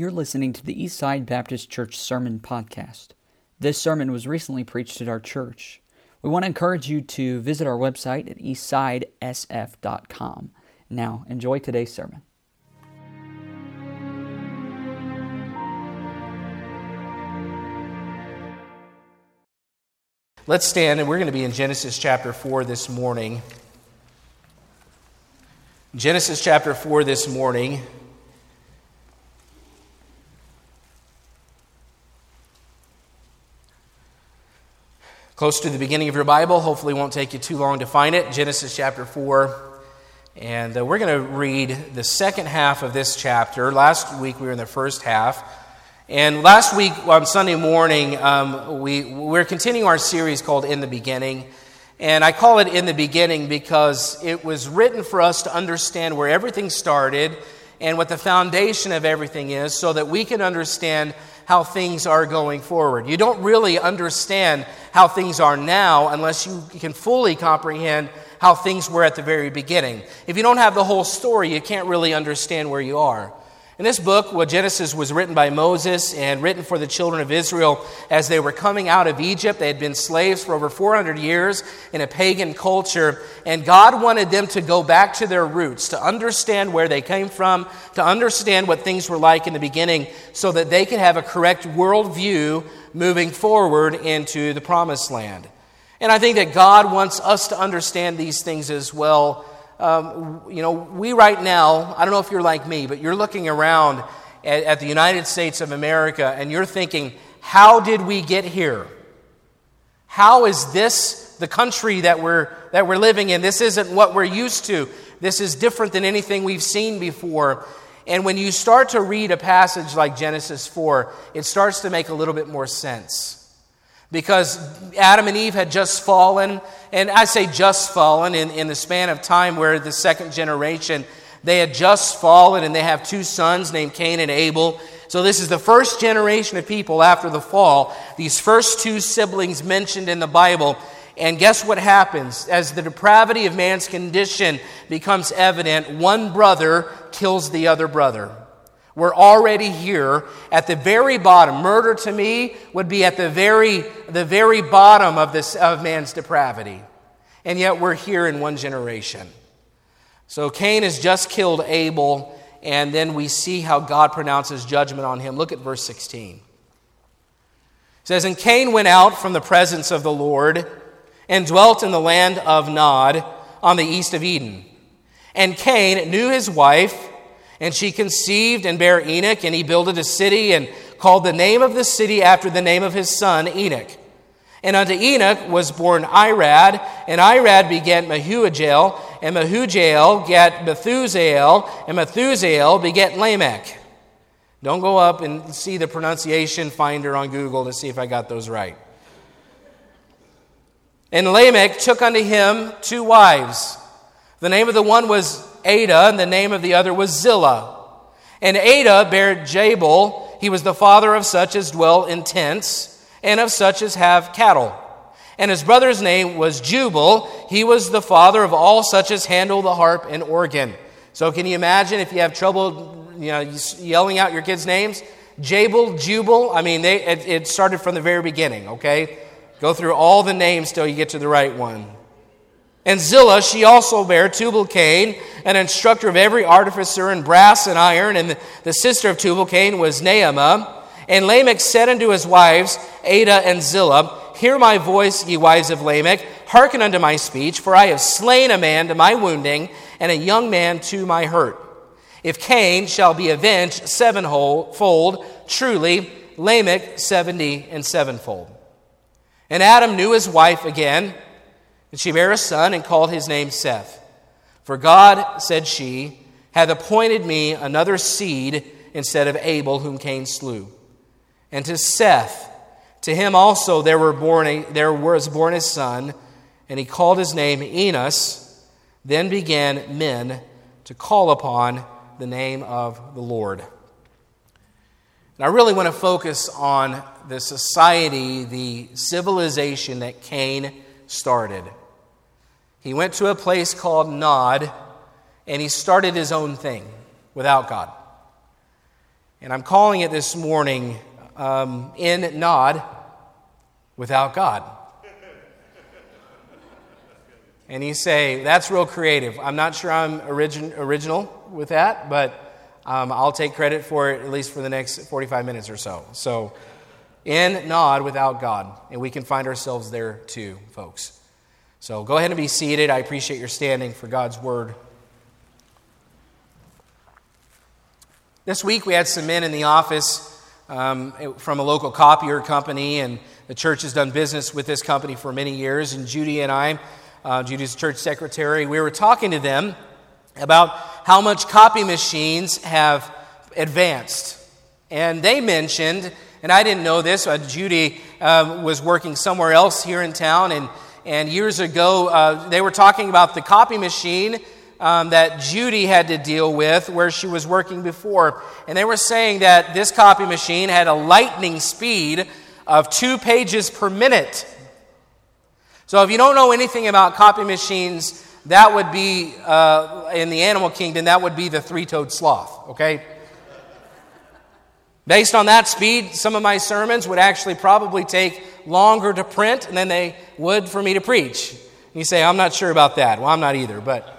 You're listening to the Eastside Baptist Church Sermon Podcast. This sermon was recently preached at our church. We want to encourage you to visit our website at eastsidesf.com. Now, enjoy today's sermon. Let's stand, and we're going to be in Genesis chapter 4 this morning. Genesis chapter 4 this morning. Close to the beginning of your Bible, hopefully, won't take you too long to find it. Genesis chapter 4. And uh, we're going to read the second half of this chapter. Last week we were in the first half. And last week on Sunday morning, um, we, we're continuing our series called In the Beginning. And I call it In the Beginning because it was written for us to understand where everything started and what the foundation of everything is so that we can understand how things are going forward. You don't really understand how things are now unless you can fully comprehend how things were at the very beginning. If you don't have the whole story, you can't really understand where you are. In this book, well, Genesis was written by Moses and written for the children of Israel as they were coming out of Egypt. They had been slaves for over 400 years in a pagan culture, and God wanted them to go back to their roots, to understand where they came from, to understand what things were like in the beginning, so that they could have a correct worldview moving forward into the promised land. And I think that God wants us to understand these things as well um, you know, we right now, I don't know if you're like me, but you're looking around at, at the United States of America and you're thinking, how did we get here? How is this the country that we're, that we're living in? This isn't what we're used to. This is different than anything we've seen before. And when you start to read a passage like Genesis 4, it starts to make a little bit more sense because Adam and Eve had just fallen. And I say just fallen in, in the span of time where the second generation, they had just fallen and they have two sons named Cain and Abel. So this is the first generation of people after the fall. These first two siblings mentioned in the Bible. And guess what happens? As the depravity of man's condition becomes evident, one brother kills the other brother. We're already here at the very bottom. Murder to me would be at the very, the very bottom of, this, of man's depravity. And yet we're here in one generation. So Cain has just killed Abel, and then we see how God pronounces judgment on him. Look at verse 16. It says, And Cain went out from the presence of the Lord and dwelt in the land of Nod on the east of Eden. And Cain knew his wife and she conceived and bare Enoch, and he builded a city and called the name of the city after the name of his son Enoch. And unto Enoch was born Irad, and Irad begat Mehujael, and Mehujael begat Methusael, and Methusael begat Lamech. Don't go up and see the pronunciation finder on Google to see if I got those right. And Lamech took unto him two wives. The name of the one was Adah, and the name of the other was Zillah. And Adah bare Jabal. He was the father of such as dwell in tents, and of such as have cattle. And his brother's name was Jubal. He was the father of all such as handle the harp and organ. So, can you imagine if you have trouble you know, yelling out your kids' names? Jabal, Jubal. I mean, they, it, it started from the very beginning, okay? Go through all the names till you get to the right one. And Zillah, she also bare Tubal Cain, an instructor of every artificer in brass and iron, and the sister of Tubal Cain was Naamah. And Lamech said unto his wives, Adah and Zillah, Hear my voice, ye wives of Lamech, hearken unto my speech, for I have slain a man to my wounding, and a young man to my hurt. If Cain shall be avenged sevenfold, truly Lamech seventy and sevenfold. And Adam knew his wife again and she bare a son and called his name Seth. For God, said she, hath appointed me another seed instead of Abel, whom Cain slew. And to Seth, to him also there, were born a, there was born a son, and he called his name Enos. Then began men to call upon the name of the Lord. And I really want to focus on the society, the civilization that Cain started. He went to a place called Nod and he started his own thing without God. And I'm calling it this morning um, In Nod Without God. And you say, that's real creative. I'm not sure I'm origin, original with that, but um, I'll take credit for it at least for the next 45 minutes or so. So, in nod without God. And we can find ourselves there too, folks. So, go ahead and be seated. I appreciate your standing for God's word. This week we had some men in the office um, from a local copier company, and the church has done business with this company for many years. And Judy and I uh, Judy's church secretary, we were talking to them about how much copy machines have advanced. And they mentioned, and I didn't know this, uh, Judy uh, was working somewhere else here in town, and, and years ago uh, they were talking about the copy machine um, that Judy had to deal with where she was working before. And they were saying that this copy machine had a lightning speed of two pages per minute. So if you don't know anything about copy machines, that would be, uh, in the animal kingdom, that would be the three toed sloth, okay? Based on that speed, some of my sermons would actually probably take longer to print than they would for me to preach. You say, I'm not sure about that. Well, I'm not either, but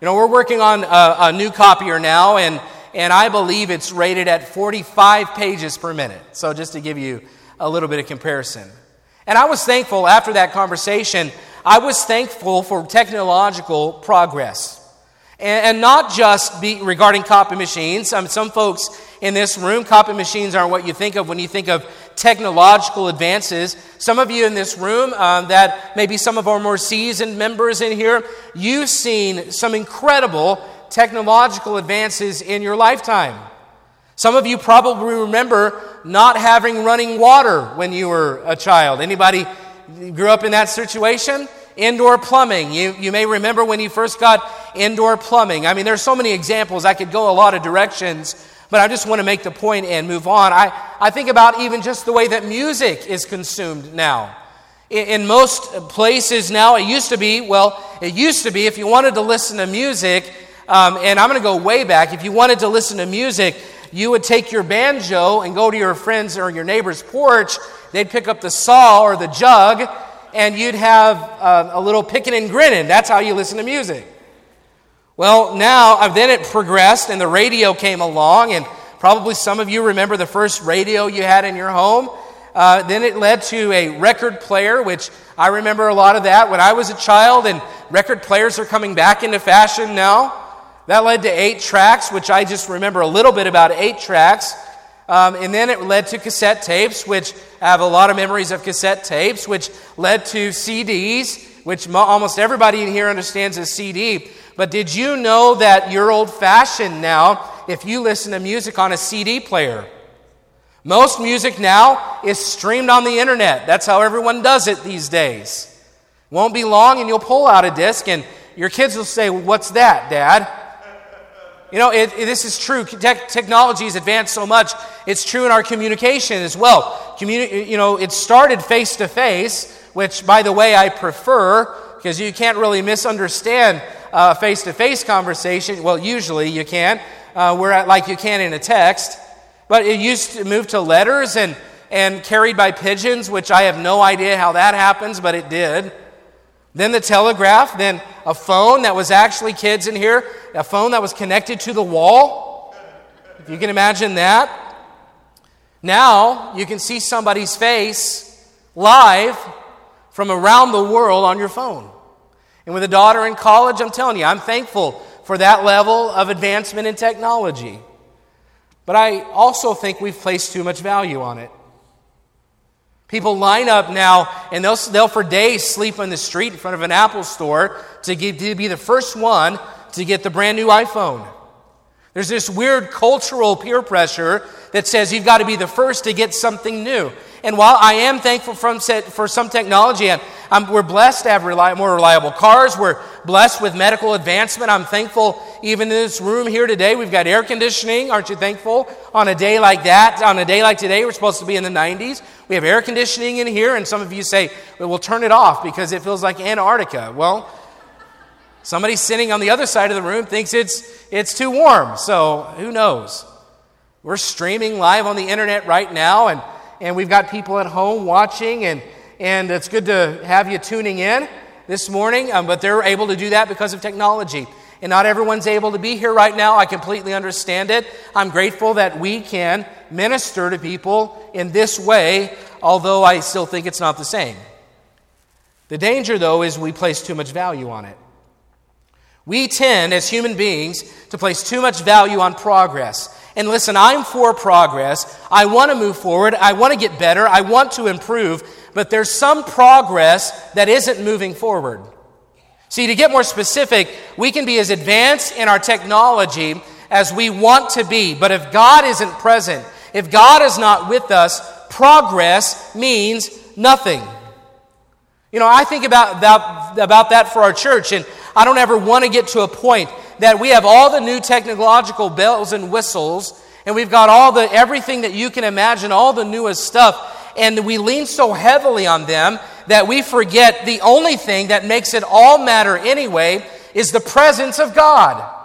you know, we're working on a, a new copier now, and, and I believe it's rated at 45 pages per minute. So, just to give you a little bit of comparison. And I was thankful after that conversation, I was thankful for technological progress. And, and not just be, regarding copy machines. Um, some folks in this room, copy machines aren't what you think of when you think of technological advances. Some of you in this room, um, that maybe some of our more seasoned members in here, you've seen some incredible technological advances in your lifetime. Some of you probably remember not having running water when you were a child. Anybody grew up in that situation? Indoor plumbing. You, you may remember when you first got indoor plumbing. I mean, there's so many examples. I could go a lot of directions, but I just want to make the point and move on. I, I think about even just the way that music is consumed now. In, in most places now, it used to be, well, it used to be if you wanted to listen to music, um, and I'm going to go way back, if you wanted to listen to music, you would take your banjo and go to your friend's or your neighbor's porch. They'd pick up the saw or the jug, and you'd have uh, a little picking and grinning. That's how you listen to music. Well, now, uh, then it progressed, and the radio came along, and probably some of you remember the first radio you had in your home. Uh, then it led to a record player, which I remember a lot of that when I was a child, and record players are coming back into fashion now. That led to eight tracks, which I just remember a little bit about eight tracks. Um, and then it led to cassette tapes, which I have a lot of memories of cassette tapes, which led to CDs, which mo- almost everybody in here understands as CD. But did you know that you're old fashioned now if you listen to music on a CD player? Most music now is streamed on the internet. That's how everyone does it these days. Won't be long and you'll pull out a disc and your kids will say, What's that, Dad? You know, it, it, this is true. Te- technology has advanced so much. It's true in our communication as well. Communi- you know, it started face to face, which, by the way, I prefer because you can't really misunderstand face to face conversation. Well, usually you can, uh, where like you can in a text. But it used to move to letters and, and carried by pigeons, which I have no idea how that happens, but it did. Then the telegraph, then a phone that was actually, kids in here, a phone that was connected to the wall. If you can imagine that. Now you can see somebody's face live from around the world on your phone. And with a daughter in college, I'm telling you, I'm thankful for that level of advancement in technology. But I also think we've placed too much value on it. People line up now and they'll, they'll for days sleep on the street in front of an Apple store to, get, to be the first one to get the brand new iPhone. There's this weird cultural peer pressure that says you've got to be the first to get something new. And while I am thankful for some technology, and we're blessed to have more reliable cars, we're blessed with medical advancement. I'm thankful even in this room here today, we've got air conditioning. Aren't you thankful? On a day like that, on a day like today, we're supposed to be in the 90s. We have air conditioning in here, and some of you say, well, we'll turn it off because it feels like Antarctica. Well, somebody sitting on the other side of the room thinks it's, it's too warm, so who knows? We're streaming live on the internet right now, and, and we've got people at home watching, and, and it's good to have you tuning in this morning, um, but they're able to do that because of technology. And not everyone's able to be here right now. I completely understand it. I'm grateful that we can minister to people in this way, although I still think it's not the same. The danger, though, is we place too much value on it. We tend, as human beings, to place too much value on progress. And listen, I'm for progress. I want to move forward. I want to get better. I want to improve but there's some progress that isn't moving forward. See, to get more specific, we can be as advanced in our technology as we want to be, but if God isn't present, if God is not with us, progress means nothing. You know, I think about, about, about that for our church, and I don't ever want to get to a point that we have all the new technological bells and whistles, and we've got all the everything that you can imagine, all the newest stuff, and we lean so heavily on them that we forget the only thing that makes it all matter anyway is the presence of God.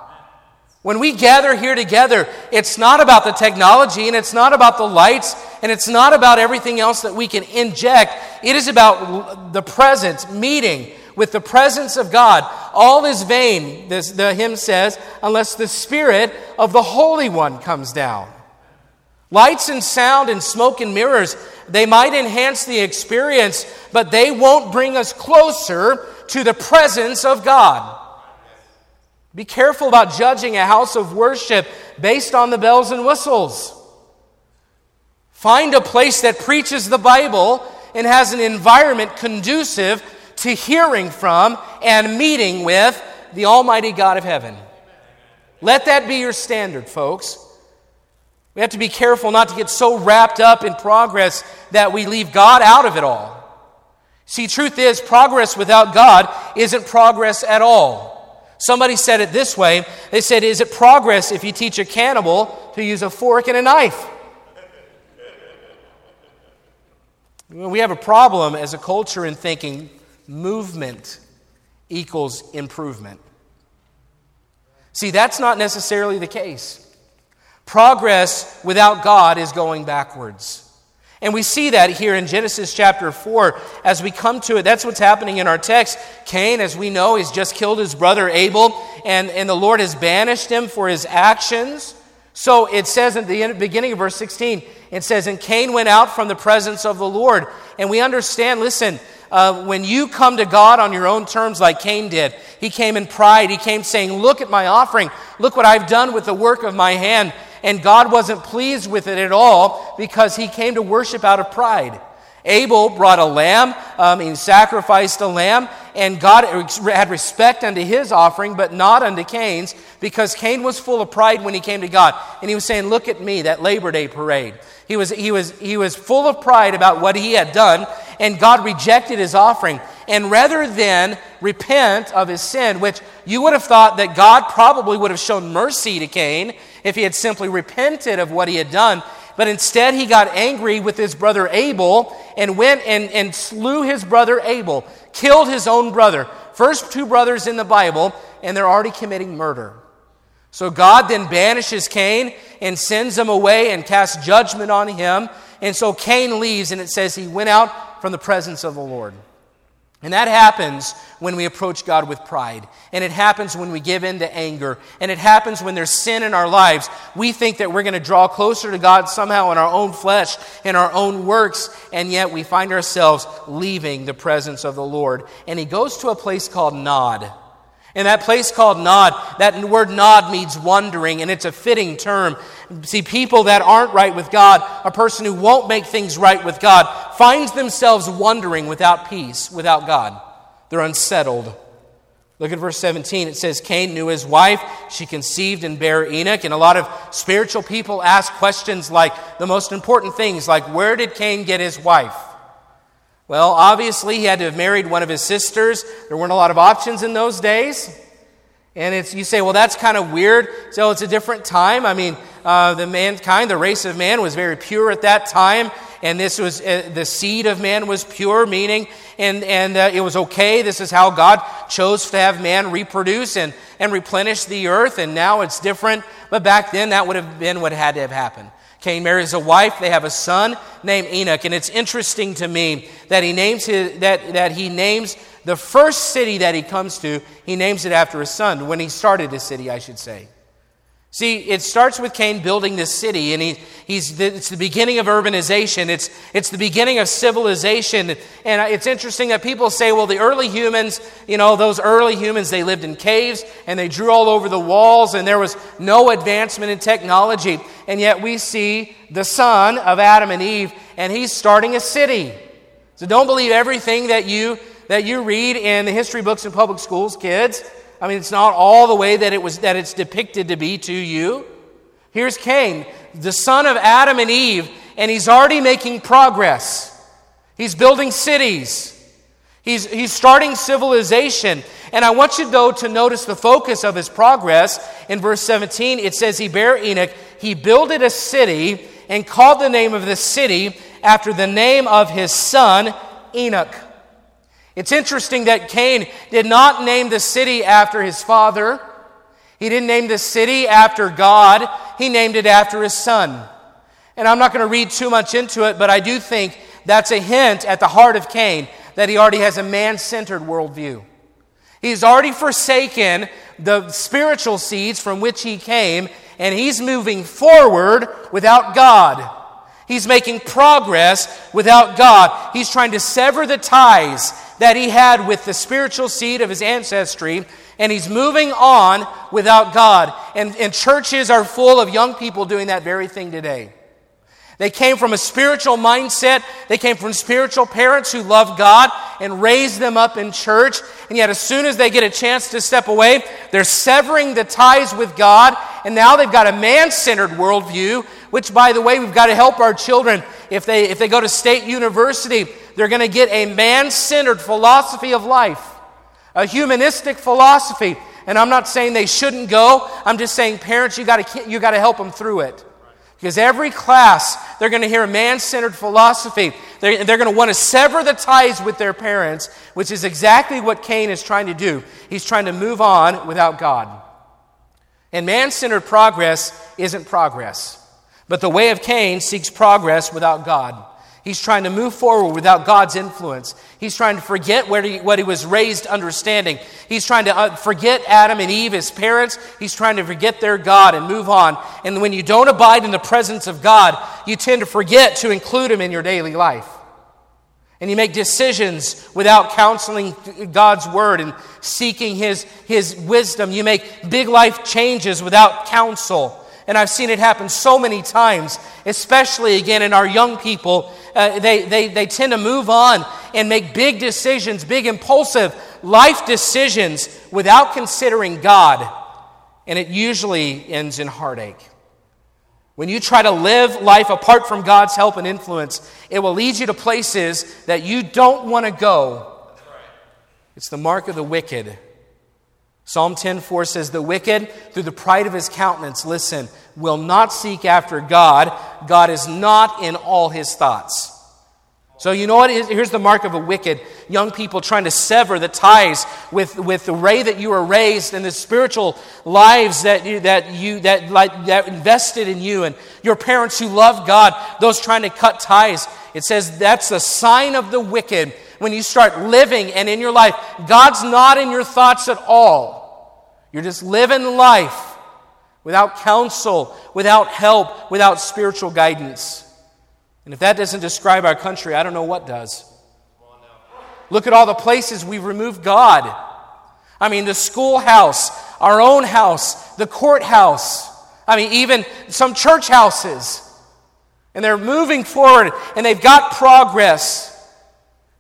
When we gather here together, it's not about the technology and it's not about the lights and it's not about everything else that we can inject. It is about the presence, meeting with the presence of God. All is vain, this, the hymn says, unless the Spirit of the Holy One comes down. Lights and sound and smoke and mirrors, they might enhance the experience, but they won't bring us closer to the presence of God. Be careful about judging a house of worship based on the bells and whistles. Find a place that preaches the Bible and has an environment conducive to hearing from and meeting with the Almighty God of heaven. Let that be your standard, folks. We have to be careful not to get so wrapped up in progress that we leave God out of it all. See, truth is, progress without God isn't progress at all. Somebody said it this way they said, Is it progress if you teach a cannibal to use a fork and a knife? We have a problem as a culture in thinking movement equals improvement. See, that's not necessarily the case. Progress without God is going backwards. And we see that here in Genesis chapter 4 as we come to it. That's what's happening in our text. Cain, as we know, has just killed his brother Abel, and, and the Lord has banished him for his actions. So it says at the beginning of verse 16, it says, And Cain went out from the presence of the Lord. And we understand, listen, uh, when you come to God on your own terms like Cain did, he came in pride. He came saying, Look at my offering. Look what I've done with the work of my hand and God wasn't pleased with it at all because he came to worship out of pride. Abel brought a lamb, um, he sacrificed a lamb, and God had respect unto his offering, but not unto Cain's, because Cain was full of pride when he came to God. And he was saying, Look at me, that Labor Day parade. He was, he, was, he was full of pride about what he had done, and God rejected his offering. And rather than repent of his sin, which you would have thought that God probably would have shown mercy to Cain if he had simply repented of what he had done, but instead he got angry with his brother Abel and went and, and slew his brother Abel, killed his own brother. First two brothers in the Bible, and they're already committing murder. So God then banishes Cain and sends him away and casts judgment on him. And so Cain leaves, and it says he went out from the presence of the Lord. And that happens when we approach God with pride. And it happens when we give in to anger. And it happens when there's sin in our lives. We think that we're going to draw closer to God somehow in our own flesh, in our own works, and yet we find ourselves leaving the presence of the Lord. And he goes to a place called Nod. In that place called Nod, that word Nod means wondering, and it's a fitting term. See, people that aren't right with God, a person who won't make things right with God, finds themselves wondering without peace, without God. They're unsettled. Look at verse 17. It says, Cain knew his wife. She conceived and bare Enoch. And a lot of spiritual people ask questions like the most important things, like, where did Cain get his wife? Well, obviously, he had to have married one of his sisters. There weren't a lot of options in those days. And it's, you say, well, that's kind of weird. So it's a different time. I mean, uh, the mankind, the race of man, was very pure at that time. And this was, uh, the seed of man was pure, meaning, and, and uh, it was okay. This is how God chose to have man reproduce and, and replenish the earth. And now it's different. but back then that would have been what had to have happened. Cain marries a wife, they have a son named Enoch, and it's interesting to me that he names his, that, that he names the first city that he comes to, he names it after his son, when he started his city, I should say. See, it starts with Cain building this city, and he, he's it's the beginning of urbanization. It's, it's the beginning of civilization. And it's interesting that people say, well, the early humans, you know, those early humans, they lived in caves and they drew all over the walls, and there was no advancement in technology. And yet we see the son of Adam and Eve, and he's starting a city. So don't believe everything that you, that you read in the history books in public schools, kids. I mean, it's not all the way that, it was, that it's depicted to be to you. Here's Cain, the son of Adam and Eve, and he's already making progress. He's building cities. He's, he's starting civilization. And I want you, though, to notice the focus of his progress. In verse 17, it says, He bare Enoch, he builded a city and called the name of the city after the name of his son, Enoch. It's interesting that Cain did not name the city after his father. He didn't name the city after God. He named it after his son. And I'm not going to read too much into it, but I do think that's a hint at the heart of Cain that he already has a man centered worldview. He's already forsaken the spiritual seeds from which he came, and he's moving forward without God. He's making progress without God. He's trying to sever the ties that he had with the spiritual seed of his ancestry, and he's moving on without God. And, and churches are full of young people doing that very thing today. They came from a spiritual mindset. They came from spiritual parents who loved God and raised them up in church. And yet, as soon as they get a chance to step away, they're severing the ties with God. And now they've got a man centered worldview, which, by the way, we've got to help our children. If they, if they go to state university, they're going to get a man centered philosophy of life, a humanistic philosophy. And I'm not saying they shouldn't go. I'm just saying, parents, you got to you got to help them through it. Because every class, they're going to hear a man centered philosophy. They're, they're going to want to sever the ties with their parents, which is exactly what Cain is trying to do. He's trying to move on without God. And man centered progress isn't progress. But the way of Cain seeks progress without God. He's trying to move forward without God's influence. He's trying to forget what he, what he was raised understanding. He's trying to uh, forget Adam and Eve, his parents. He's trying to forget their God and move on. And when you don't abide in the presence of God, you tend to forget to include him in your daily life. And you make decisions without counseling God's word and seeking his, his wisdom. You make big life changes without counsel. And I've seen it happen so many times, especially again in our young people. Uh, they, they, they tend to move on and make big decisions, big impulsive life decisions without considering God. And it usually ends in heartache. When you try to live life apart from God's help and influence, it will lead you to places that you don't want to go. It's the mark of the wicked Psalm 10:4 says, "The wicked, through the pride of his countenance, listen, will not seek after God. God is not in all his thoughts." So, you know what? Here's the mark of a wicked young people trying to sever the ties with, with the way that you were raised and the spiritual lives that you, that, you that, like, that invested in you and your parents who loved God, those trying to cut ties. It says that's a sign of the wicked when you start living and in your life, God's not in your thoughts at all. You're just living life without counsel, without help, without spiritual guidance. And if that doesn't describe our country, I don't know what does. Look at all the places we've removed God. I mean, the schoolhouse, our own house, the courthouse. I mean, even some church houses. And they're moving forward and they've got progress.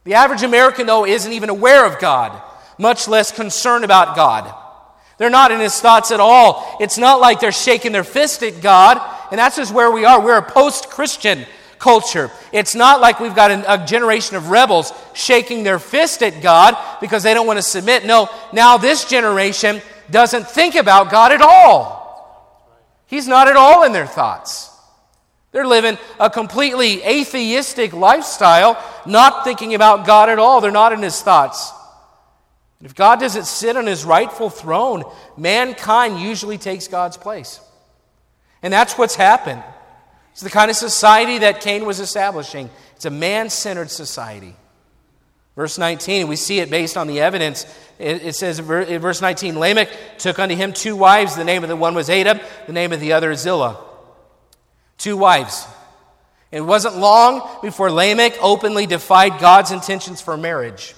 The average American, though, isn't even aware of God, much less concerned about God. They're not in his thoughts at all. It's not like they're shaking their fist at God, and that's just where we are. We're a post Christian culture. It's not like we've got a, a generation of rebels shaking their fist at God because they don't want to submit. No, now this generation doesn't think about God at all. He's not at all in their thoughts. They're living a completely atheistic lifestyle, not thinking about God at all. They're not in his thoughts. If God doesn't sit on his rightful throne, mankind usually takes God's place. And that's what's happened. It's the kind of society that Cain was establishing. It's a man centered society. Verse 19, we see it based on the evidence. It, says in verse 19 Lamech took unto him two wives. The name of the one was Adah, the name of the other is Zillah. Two wives. It wasn't long before Lamech openly defied God's intentions for marriage.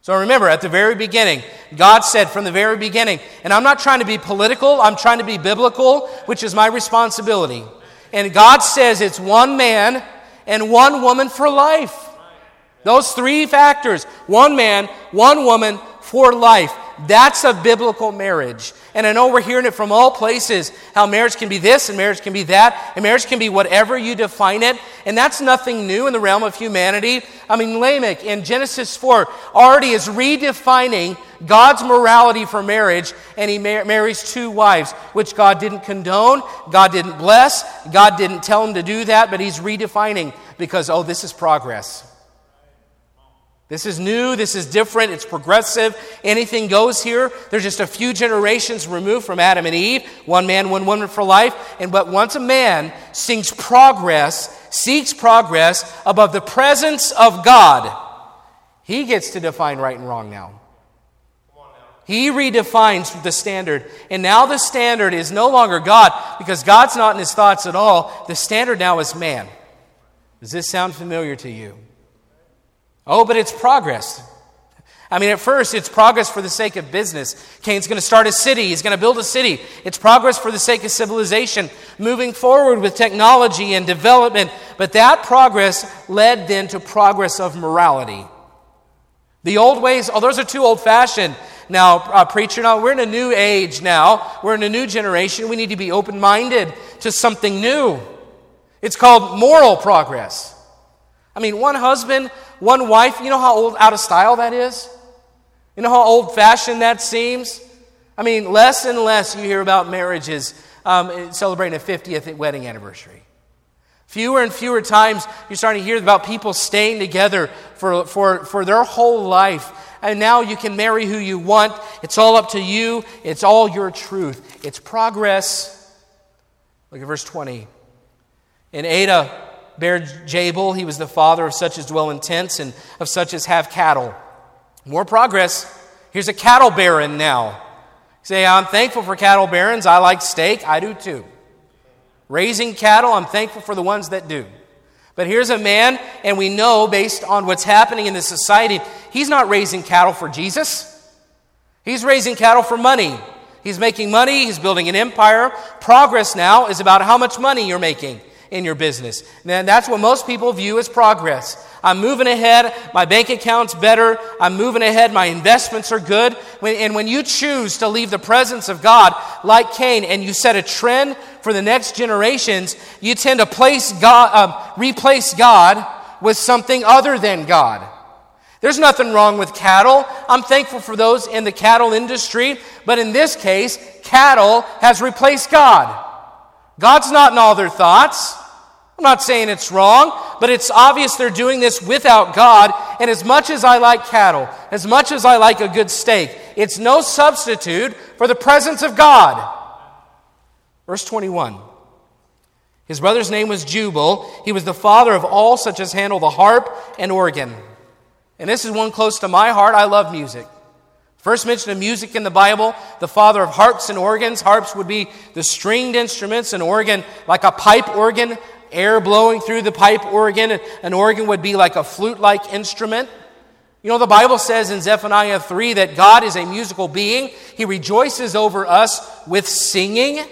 So remember, at the very beginning, God said from the very beginning, and I'm not trying to be political, I'm trying to be biblical, which is my responsibility. And God says it's one man and one woman for life. Those three factors one man, one woman for life. That's a biblical marriage. And I know we're hearing it from all places how marriage can be this and marriage can be that, and marriage can be whatever you define it. And that's nothing new in the realm of humanity. I mean, Lamech in Genesis 4 already is redefining God's morality for marriage, and he mar- marries two wives, which God didn't condone, God didn't bless, God didn't tell him to do that, but he's redefining because, oh, this is progress. This is new, this is different, it's progressive. Anything goes here. There's just a few generations removed from Adam and Eve, one man, one woman for life. And but once a man seeks progress, seeks progress above the presence of God, he gets to define right and wrong now. He redefines the standard. And now the standard is no longer God because God's not in his thoughts at all. The standard now is man. Does this sound familiar to you? Oh, but it's progress. I mean, at first, it's progress for the sake of business. Cain's going to start a city, he's going to build a city. It's progress for the sake of civilization, moving forward with technology and development. But that progress led then to progress of morality. The old ways, oh, those are too old fashioned. Now, uh, preacher, now we're in a new age now. We're in a new generation. We need to be open minded to something new. It's called moral progress. I mean, one husband one wife, you know how old, out of style that is? You know how old fashioned that seems? I mean, less and less you hear about marriages um, celebrating a 50th wedding anniversary. Fewer and fewer times you're starting to hear about people staying together for, for, for their whole life. And now you can marry who you want. It's all up to you, it's all your truth. It's progress. Look at verse 20. In Adah, bare Jabal. He was the father of such as dwell in tents and of such as have cattle. More progress. Here's a cattle baron now. say, I'm thankful for cattle barons. I like steak. I do too. Raising cattle, I'm thankful for the ones that do. But here's a man, and we know based on what's happening in the society, he's not raising cattle for Jesus. He's raising cattle for money. He's making money, he's building an empire. Progress now is about how much money you're making in your business. And that's what most people view as progress. I'm moving ahead. My bank account's better. I'm moving ahead. My investments are good. and when you choose to leave the presence of God like Cain and you set a trend for the next generations, you tend to place God, uh, replace God with something other than God. There's nothing wrong with cattle. I'm thankful for those in the cattle industry, but in this case, cattle has replaced God. God's not in all their thoughts. I'm not saying it's wrong, but it's obvious they're doing this without God. And as much as I like cattle, as much as I like a good steak, it's no substitute for the presence of God. Verse 21. His brother's name was Jubal. He was the father of all such as handle the harp and organ. And this is one close to my heart. I love music. First mention of music in the Bible, the father of harps and organs. Harps would be the stringed instruments, an organ like a pipe organ air blowing through the pipe organ. An organ would be like a flute like instrument. You know, the Bible says in Zephaniah 3 that God is a musical being. He rejoices over us with singing.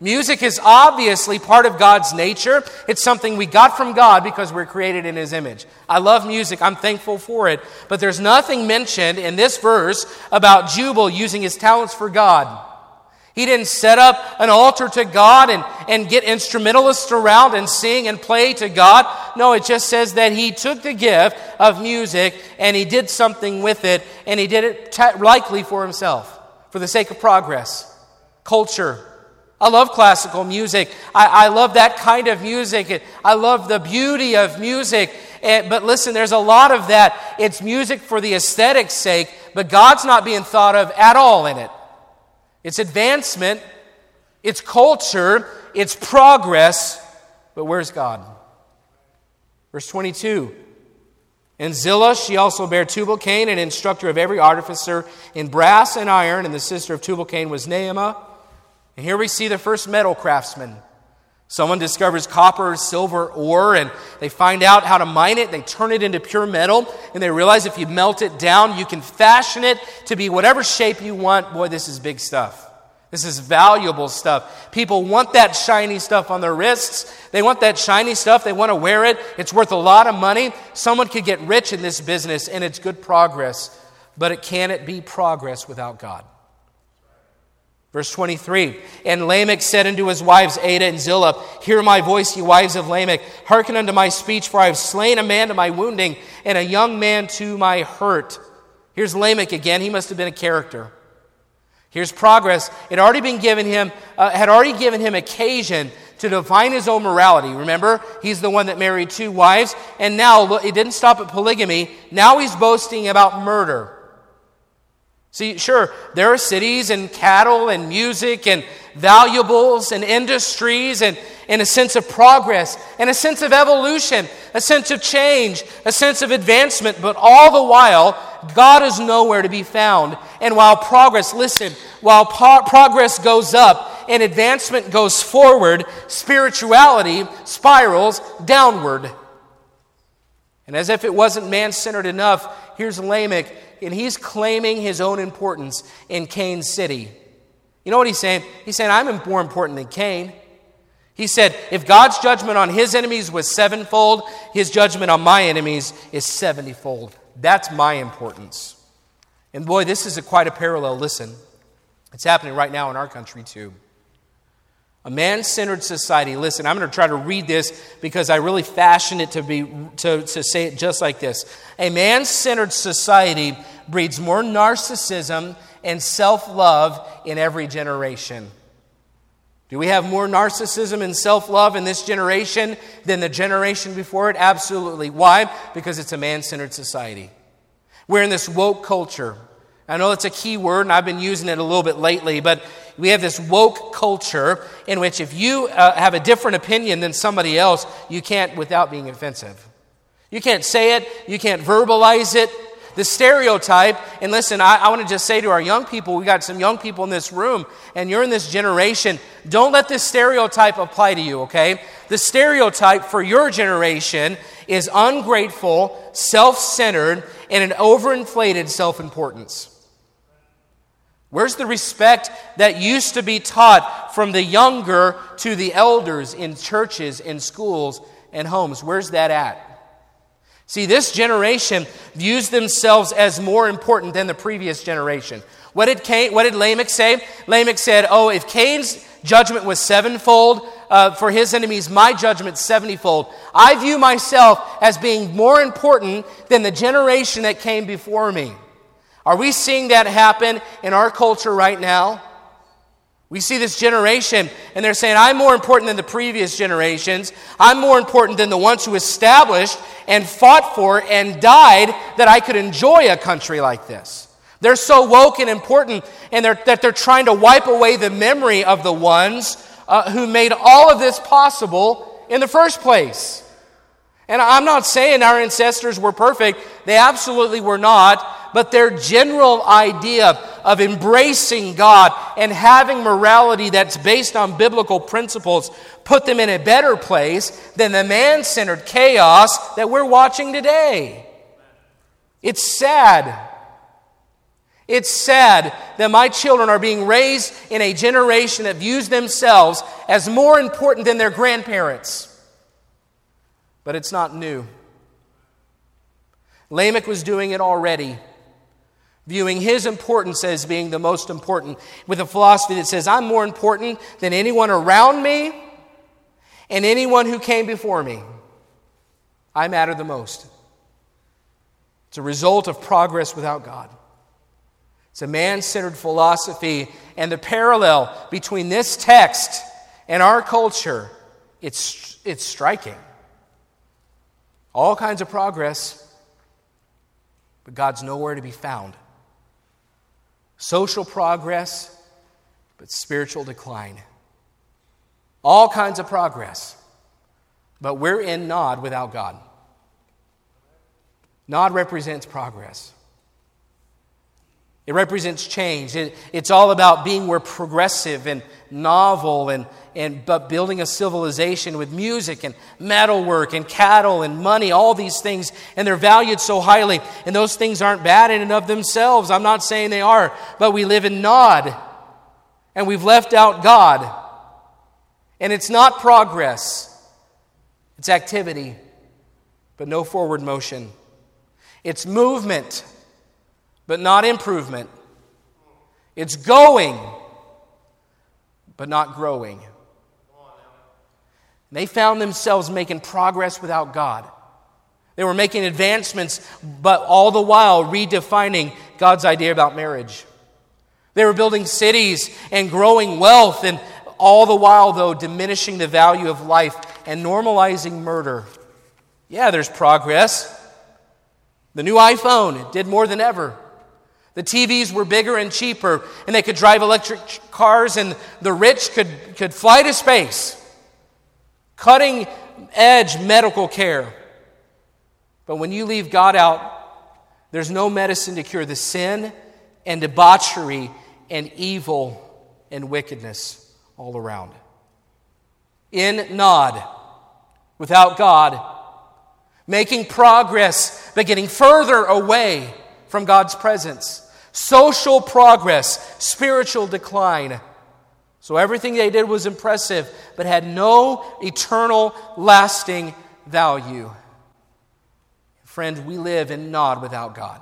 Music is obviously part of God's nature. It's something we got from God because we're created in His image. I love music. I'm thankful for it. But there's nothing mentioned in this verse about Jubal using his talents for God. He didn't set up an altar to God and, and get instrumentalists around and sing and play to God. No, it just says that he took the gift of music and he did something with it, and he did it t- likely for himself, for the sake of progress, culture. I love classical music. I, I love that kind of music. I love the beauty of music. And, but listen, there's a lot of that. It's music for the aesthetic's sake, but God's not being thought of at all in it. It's advancement It's culture, it's progress, but where's God? Verse 22 And Zillah, she also bare Tubal Cain, an instructor of every artificer in brass and iron, and the sister of Tubal Cain was Naamah. And here we see the first metal craftsman. Someone discovers copper, silver, ore, and they find out how to mine it. They turn it into pure metal, and they realize if you melt it down, you can fashion it to be whatever shape you want. Boy, this is big stuff. This is valuable stuff. People want that shiny stuff on their wrists. They want that shiny stuff. They want to wear it. It's worth a lot of money. Someone could get rich in this business, and it's good progress. But it cannot be progress without God. Verse 23 And Lamech said unto his wives, Adah and Zillah, Hear my voice, ye wives of Lamech. Hearken unto my speech, for I have slain a man to my wounding, and a young man to my hurt. Here's Lamech again. He must have been a character. Here's progress. It already been given him, uh, had already given him occasion to define his own morality. Remember, he's the one that married two wives, and now it didn't stop at polygamy. Now he's boasting about murder. See, sure, there are cities and cattle and music and valuables and industries and, and a sense of progress and a sense of evolution, a sense of change, a sense of advancement, but all the while, God is nowhere to be found. And while progress, listen, while po- progress goes up and advancement goes forward, spirituality spirals downward. And as if it wasn't man centered enough, here's Lamech and he's claiming his own importance in Cain's city. You know what he's saying? He's saying, I'm more important than Cain. He said, if God's judgment on his enemies was sevenfold, his judgment on my enemies is seventyfold. That's my importance. And boy, this is a quite a parallel. Listen, it's happening right now in our country too. A man centered society. Listen, I'm going to try to read this because I really fashioned it to, be, to, to say it just like this. A man centered society breeds more narcissism and self love in every generation. Do we have more narcissism and self love in this generation than the generation before it? Absolutely. Why? Because it's a man centered society. We're in this woke culture. I know it's a key word, and I've been using it a little bit lately, but we have this woke culture in which if you uh, have a different opinion than somebody else, you can't without being offensive. You can't say it, you can't verbalize it. The stereotype, and listen, I, I want to just say to our young people, we got some young people in this room, and you're in this generation, don't let this stereotype apply to you, okay? The stereotype for your generation is ungrateful, self centered, and an overinflated self importance. Where's the respect that used to be taught from the younger to the elders in churches, in schools, and homes? Where's that at? See, this generation views themselves as more important than the previous generation. What did, Cain, what did Lamech say? Lamech said, Oh, if Cain's judgment was sevenfold uh, for his enemies, my judgment seventyfold. I view myself as being more important than the generation that came before me. Are we seeing that happen in our culture right now? We see this generation, and they're saying, I'm more important than the previous generations. I'm more important than the ones who established and fought for and died that I could enjoy a country like this. They're so woke and important, and they're, that they're trying to wipe away the memory of the ones uh, who made all of this possible in the first place. And I'm not saying our ancestors were perfect, they absolutely were not but their general idea of embracing God and having morality that's based on biblical principles put them in a better place than the man centered chaos that we're watching today. It's sad. It's sad that my children are being raised in a generation that views themselves as more important than their grandparents. But it's not new. Lamech was doing it already viewing his importance as being the most important, with a philosophy that says, I'm more important than anyone around me and anyone who came before me. I matter the most. It's a result of progress without God. It's a man centered philosophy, and the parallel between this text and our culture, it's, it's striking. All kinds of progress, but God's nowhere to be found social progress, but spiritual decline. all kinds of progress. But we're in Nod without God. Nod represents progress. It represents change. It, it's all about being more progressive and novel and, and but building a civilization with music and metalwork and cattle and money, all these things, and they're valued so highly. And those things aren't bad in and of themselves. I'm not saying they are, but we live in Nod. And we've left out God. And it's not progress. It's activity, but no forward motion. It's movement but not improvement. It's going, but not growing. They found themselves making progress without God. They were making advancements, but all the while redefining God's idea about marriage. They were building cities and growing wealth, and all the while, though, diminishing the value of life and normalizing murder. Yeah, there's progress. The new iPhone did more than ever. The TVs were bigger and cheaper, and they could drive electric cars, and the rich could, could fly to space. Cutting edge medical care. But when you leave God out, there's no medicine to cure the sin and debauchery and evil and wickedness all around. In Nod, without God, making progress, but getting further away from God's presence social progress, spiritual decline. So everything they did was impressive, but had no eternal, lasting value. Friend, we live in Nod without God.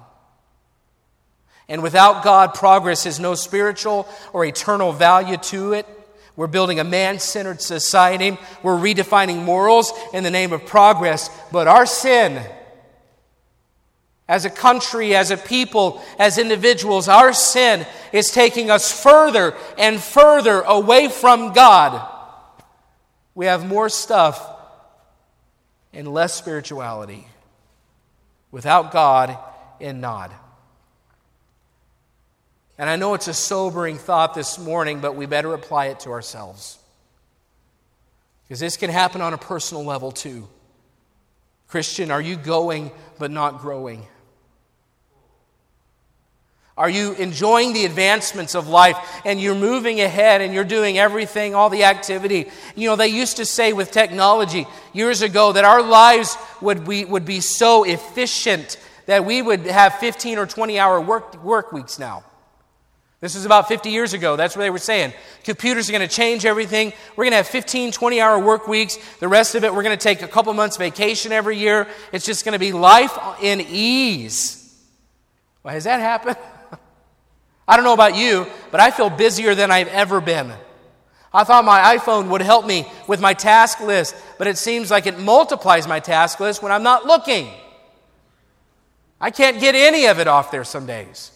And without God, progress has no spiritual or eternal value to it. We're building a man centered society. We're redefining morals in the name of progress. But our sin, as a country, as a people, as individuals, our sin is taking us further and further away from God. We have more stuff and less spirituality without God in Nod. And I know it's a sobering thought this morning, but we better apply it to ourselves. Because this can happen on a personal level too. Christian, are you going but not growing? Are you enjoying the advancements of life and you're moving ahead and you're doing everything, all the activity? You know, they used to say with technology years ago that our lives would be, would be so efficient that we would have 15 or 20 hour work, work weeks now. This is about 50 years ago. That's what they were saying. Computers are going to change everything. We're going to have 15, 20 hour work weeks. The rest of it, we're going to take a couple months vacation every year. It's just going to be life in ease. Well, has that happened? I don't know about you, but I feel busier than I've ever been. I thought my iPhone would help me with my task list, but it seems like it multiplies my task list when I'm not looking. I can't get any of it off there some days.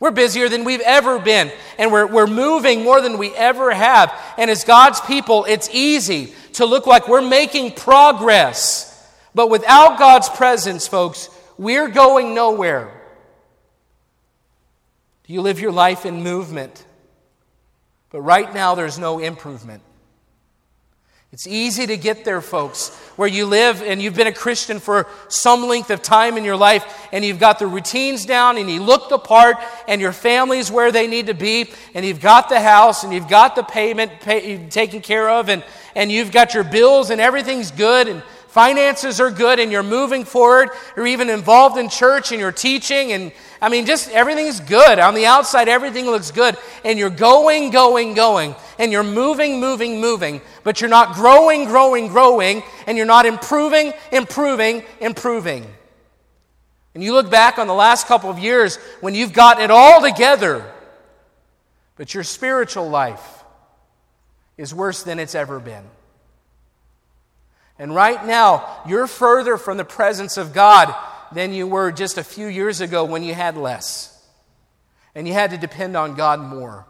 We're busier than we've ever been, and we're, we're moving more than we ever have. And as God's people, it's easy to look like we're making progress. But without God's presence, folks, we're going nowhere. Do you live your life in movement? But right now, there's no improvement. It's easy to get there, folks, where you live and you've been a Christian for some length of time in your life and you've got the routines down and you look the part and your family's where they need to be and you've got the house and you've got the payment pay, taken care of and, and you've got your bills and everything's good and finances are good and you're moving forward. You're even involved in church and you're teaching and I mean, just everything's good. On the outside, everything looks good. And you're going, going, going. And you're moving, moving, moving. But you're not growing, growing, growing. And you're not improving, improving, improving. And you look back on the last couple of years when you've gotten it all together. But your spiritual life is worse than it's ever been. And right now, you're further from the presence of God than you were just a few years ago when you had less. And you had to depend on God more.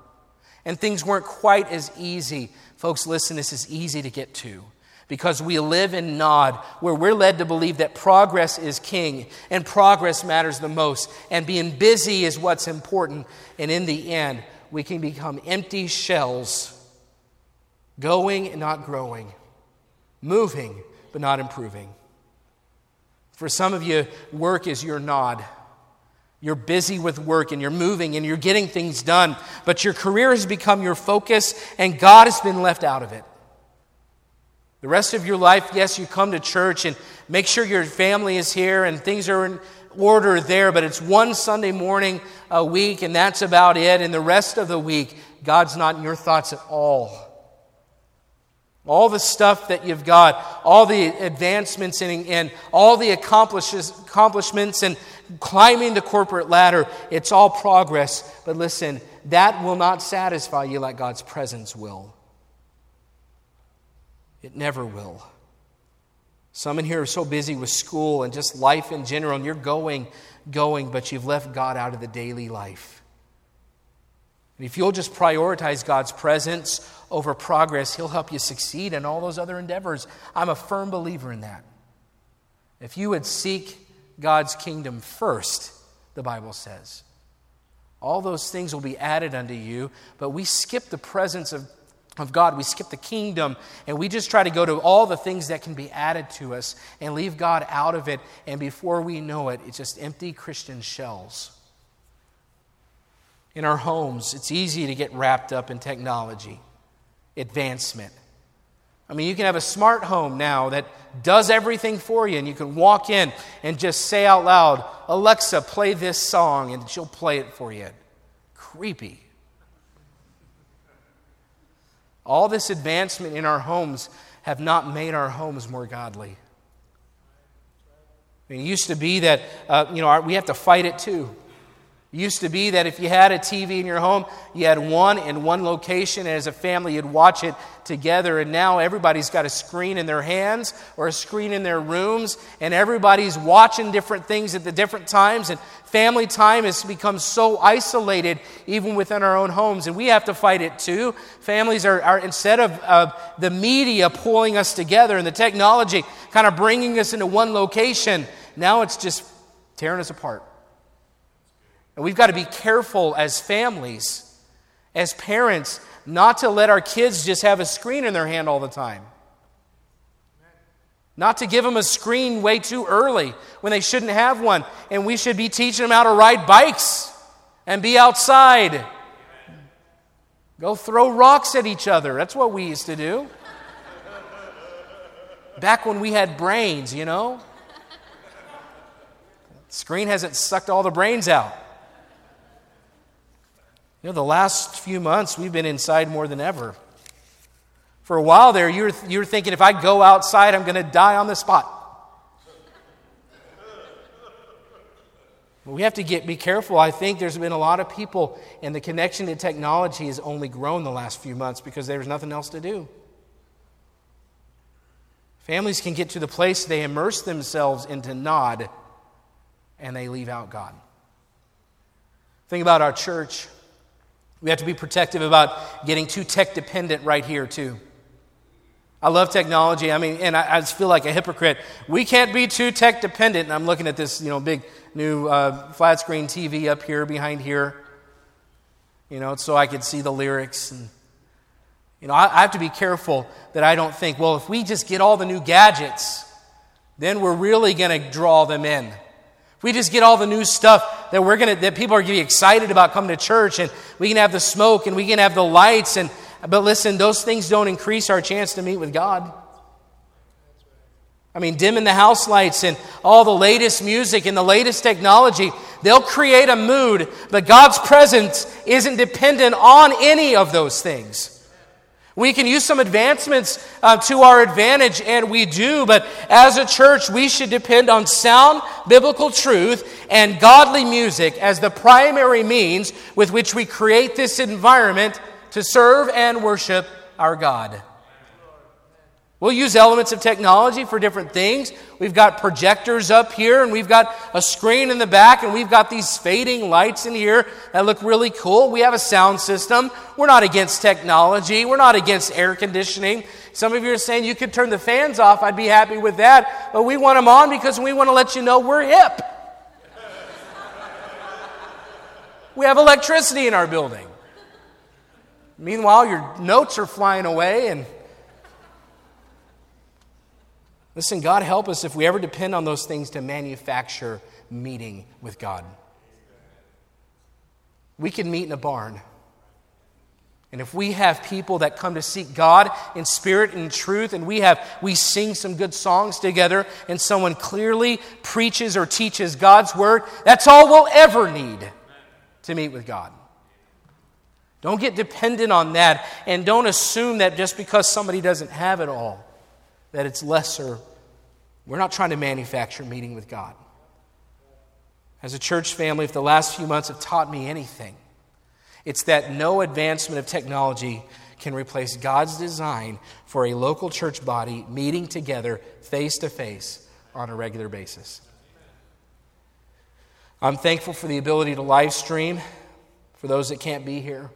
And things weren't quite as easy. Folks, listen, this is easy to get to because we live in Nod, where we're led to believe that progress is king and progress matters the most, and being busy is what's important. And in the end, we can become empty shells going and not growing, moving but not improving. For some of you, work is your nod. You're busy with work and you're moving and you're getting things done, but your career has become your focus and God has been left out of it. The rest of your life, yes, you come to church and make sure your family is here and things are in order there, but it's one Sunday morning a week and that's about it. And the rest of the week, God's not in your thoughts at all. All the stuff that you've got, all the advancements and, all the accomplishments and climbing the corporate ladder, it's all progress. But listen, that will not satisfy you like God's presence will. It never will. Some in here are so busy with school and just life in general, and you're going, going, but you've left God out of the daily life. And if you'll just prioritize God's presence over progress, He'll help you succeed in all those other endeavors. I'm a firm believer in that. If you would seek God's kingdom first, the Bible says, all those things will be added unto you, but we skip the presence of of God. We skip the kingdom and we just try to go to all the things that can be added to us and leave God out of it. And before we know it, it's just empty Christian shells. In our homes, it's easy to get wrapped up in technology, advancement. I mean, you can have a smart home now that does everything for you, and you can walk in and just say out loud, Alexa, play this song, and she'll play it for you. Creepy. All this advancement in our homes have not made our homes more godly. It used to be that, uh, you know, our, we have to fight it too. It used to be that if you had a TV in your home, you had one in one location, and as a family, you'd watch it together. And now everybody's got a screen in their hands or a screen in their rooms, and everybody's watching different things at the different times. And family time has become so isolated, even within our own homes, and we have to fight it too. Families are, are instead of uh, the media pulling us together and the technology kind of bringing us into one location, now it's just tearing us apart. And we've got to be careful as families, as parents, not to let our kids just have a screen in their hand all the time. Not to give them a screen way too early when they shouldn't have one. And we should be teaching them how to ride bikes and be outside. Go throw rocks at each other. That's what we used to do. Back when we had brains, you know. Screen hasn't sucked all the brains out. You know, the last few months we've been inside more than ever. For a while there, you were, you were thinking, if I go outside, I'm going to die on the spot. But we have to get, be careful. I think there's been a lot of people, and the connection to technology has only grown the last few months because there's nothing else to do. Families can get to the place they immerse themselves into nod and they leave out God. Think about our church. We have to be protective about getting too tech dependent right here, too. I love technology. I mean, and I, I, just feel like a hypocrite. We can't be too tech dependent. And I'm looking at this, you know, big new uh, flat screen TV up here behind here, you know, so I could see the lyrics. And, you know, I, I have to be careful that I don't think, well, if we just get all the new gadgets, then we're really going to draw them in. We just get all the new stuff that we're to, that people are be excited about coming to church, and we can have the smoke and we can have the lights and but listen, those things don't increase our chance to meet with God. I mean, dimming the house lights and all the latest music and the latest technology, they'll create a mood, but God's presence isn't dependent on any of those things. We can use some advancements uh, to our advantage, and we do, but as a church, we should depend on sound biblical truth and godly music as the primary means with which we create this environment to serve and worship our God. We'll use elements of technology for different things. We've got projectors up here, and we've got a screen in the back, and we've got these fading lights in here that look really cool. We have a sound system. We're not against technology, we're not against air conditioning. Some of you are saying you could turn the fans off. I'd be happy with that. But we want them on because we want to let you know we're hip. we have electricity in our building. Meanwhile, your notes are flying away and Listen, God help us if we ever depend on those things to manufacture meeting with God. We can meet in a barn. And if we have people that come to seek God in spirit and truth, and we have we sing some good songs together, and someone clearly preaches or teaches God's word, that's all we'll ever need to meet with God. Don't get dependent on that, and don't assume that just because somebody doesn't have it all, that it's lesser. We're not trying to manufacture meeting with God. As a church family, if the last few months have taught me anything, it's that no advancement of technology can replace God's design for a local church body meeting together face to face on a regular basis. I'm thankful for the ability to live stream for those that can't be here.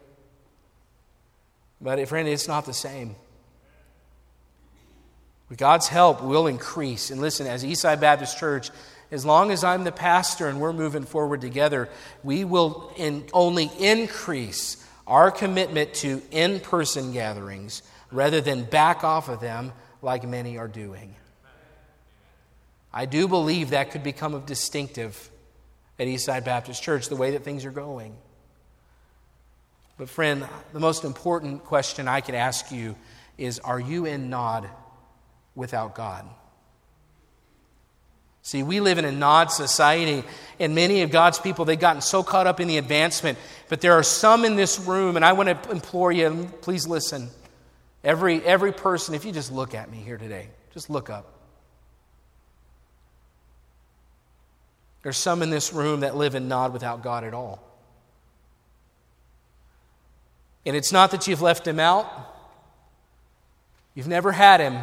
But, friend, it's not the same. God's help, we'll increase. And listen, as Eastside Baptist Church, as long as I'm the pastor and we're moving forward together, we will in, only increase our commitment to in person gatherings rather than back off of them like many are doing. I do believe that could become a distinctive at Eastside Baptist Church, the way that things are going. But, friend, the most important question I could ask you is Are you in Nod without God? See, we live in a nod society, and many of God's people, they've gotten so caught up in the advancement. But there are some in this room, and I want to implore you, please listen. Every, every person, if you just look at me here today, just look up. There's some in this room that live in nod without God at all. And it's not that you've left him out, you've never had him.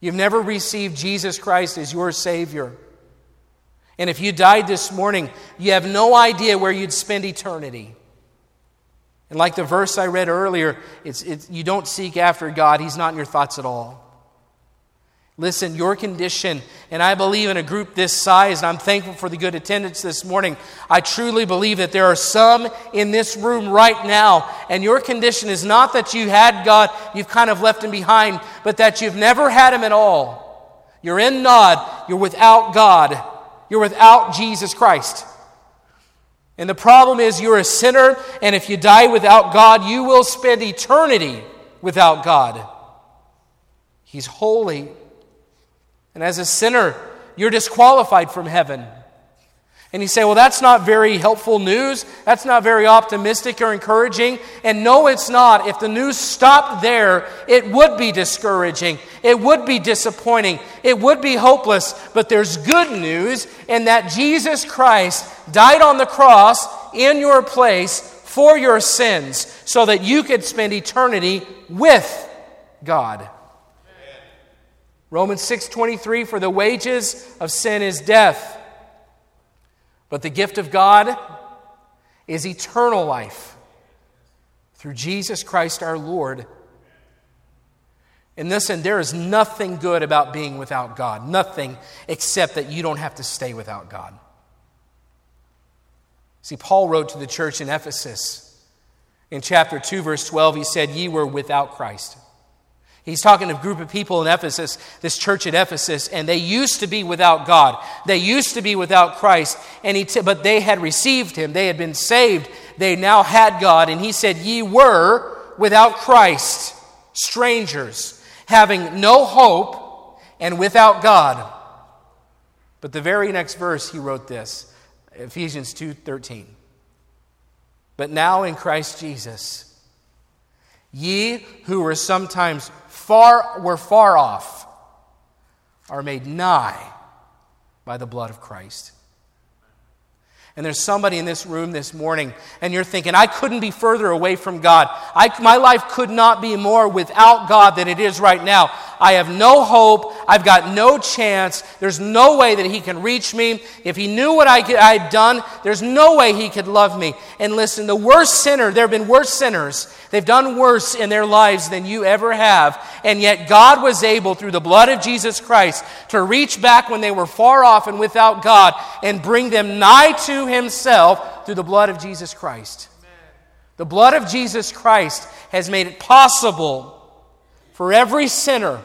You've never received Jesus Christ as your Savior. And if you died this morning, you have no idea where you'd spend eternity. And like the verse I read earlier, it's, it's, you don't seek after God, He's not in your thoughts at all. Listen, your condition, and I believe in a group this size, and I'm thankful for the good attendance this morning. I truly believe that there are some in this room right now, and your condition is not that you had God, you've kind of left Him behind, but that you've never had Him at all. You're in Nod, you're without God, you're without Jesus Christ. And the problem is, you're a sinner, and if you die without God, you will spend eternity without God. He's holy and as a sinner, you're disqualified from heaven. And you say, well, that's not very helpful news. That's not very optimistic or encouraging. And no, it's not. If the news stopped there, it would be discouraging. It would be disappointing. It would be hopeless. But there's good news in that Jesus Christ died on the cross in your place for your sins so that you could spend eternity with God. Romans 6:23 for the wages of sin is death but the gift of God is eternal life through Jesus Christ our Lord. And listen, there is nothing good about being without God. Nothing except that you don't have to stay without God. See, Paul wrote to the church in Ephesus in chapter 2, verse 12, he said, Ye were without Christ. He's talking to a group of people in Ephesus, this church at Ephesus, and they used to be without God. They used to be without Christ, and he t- but they had received him. They had been saved. They now had God. And he said, Ye were without Christ, strangers, having no hope, and without God. But the very next verse, he wrote this Ephesians 2:13. But now in Christ Jesus, ye who were sometimes far, were far off are made nigh by the blood of Christ. And there's somebody in this room this morning, and you're thinking, I couldn't be further away from God. I, my life could not be more without God than it is right now. I have no hope. I've got no chance. There's no way that He can reach me. If He knew what I, had done, there's no way He could love me. And listen, the worst sinner, there have been worse sinners. They've done worse in their lives than you ever have. And yet God was able, through the blood of Jesus Christ, to reach back when they were far off and without God and bring them nigh to Himself through the blood of Jesus Christ. The blood of Jesus Christ has made it possible for every sinner,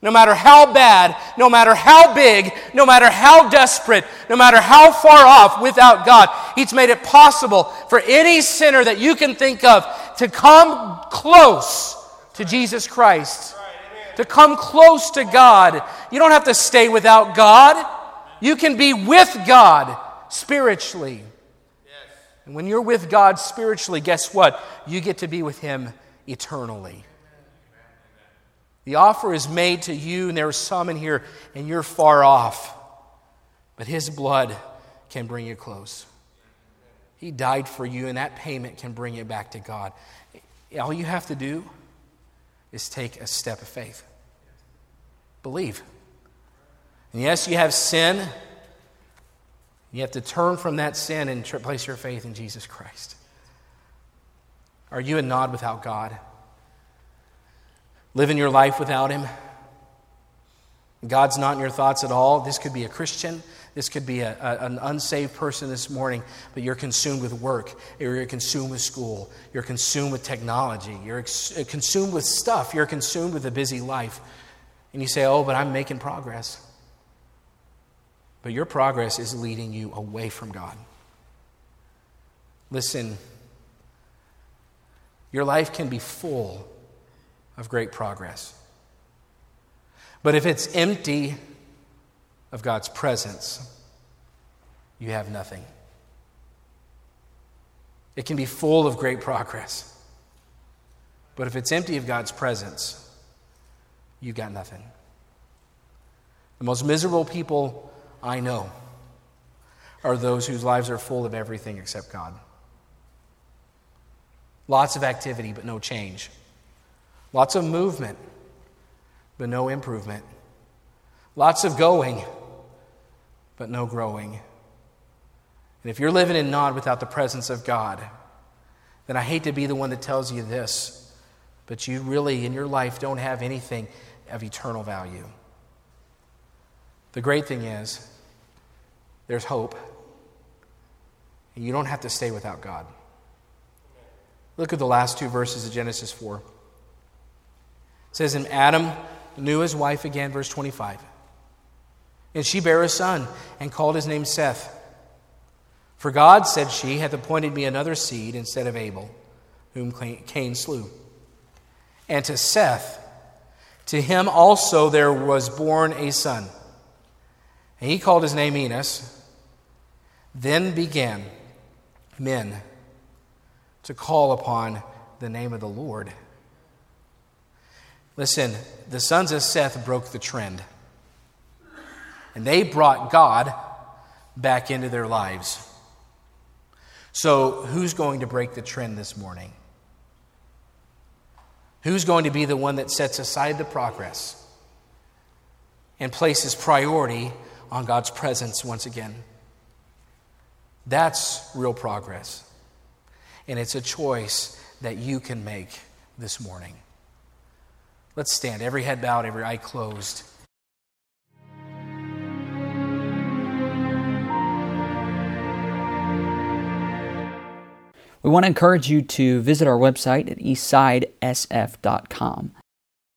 no matter how bad, no matter how big, no matter how desperate, no matter how far off without God, He's made it possible for any sinner that you can think of to come close to Jesus Christ, to come close to God. You don't have to stay without God, you can be with God spiritually. Yes. And when you're with God spiritually, guess what? You get to be with Him eternally. The offer is made to you, and there are some in here, and you're far off. But His blood can bring you close. He died for you, and that payment can bring you back to God. All you have to do is take a step of faith. Believe. And yes, you have sin. You have to turn from that sin and place your faith in Jesus Christ. Are you a nod without God? Living your life without Him? God's not in your thoughts at all. This could be a Christian. This could be a, a, an unsaved person this morning, but you're consumed with work, or you're consumed with school, you're consumed with technology, you're ex- uh, consumed with stuff, you're consumed with a busy life. And you say, Oh, but I'm making progress. But your progress is leading you away from God. Listen, your life can be full of great progress. But if it's empty of God's presence, you have nothing. It can be full of great progress. But if it's empty of God's presence, you got nothing. The most miserable people I know are those whose lives are full of everything except God. Lots of activity, but no change. Lots of movement, but no improvement. Lots of going, but no growing. And if you're living in nod without the presence of God, then I hate to be the one that tells you this, but you really, in your life, don't have anything of eternal value. The great thing is, there's hope. And you don't have to stay without God. Look at the last two verses of Genesis 4. It says, And Adam knew his wife again, verse 25. And she bare a son, and called his name Seth. For God, said she, hath appointed me another seed instead of Abel, whom Cain slew. And to Seth, to him also there was born a son. And he called his name Enos. Then began men to call upon the name of the Lord. Listen, the sons of Seth broke the trend. And they brought God back into their lives. So, who's going to break the trend this morning? Who's going to be the one that sets aside the progress and places priority on God's presence once again? That's real progress. And it's a choice that you can make this morning. Let's stand, every head bowed, every eye closed. We want to encourage you to visit our website at eastsidesf.com.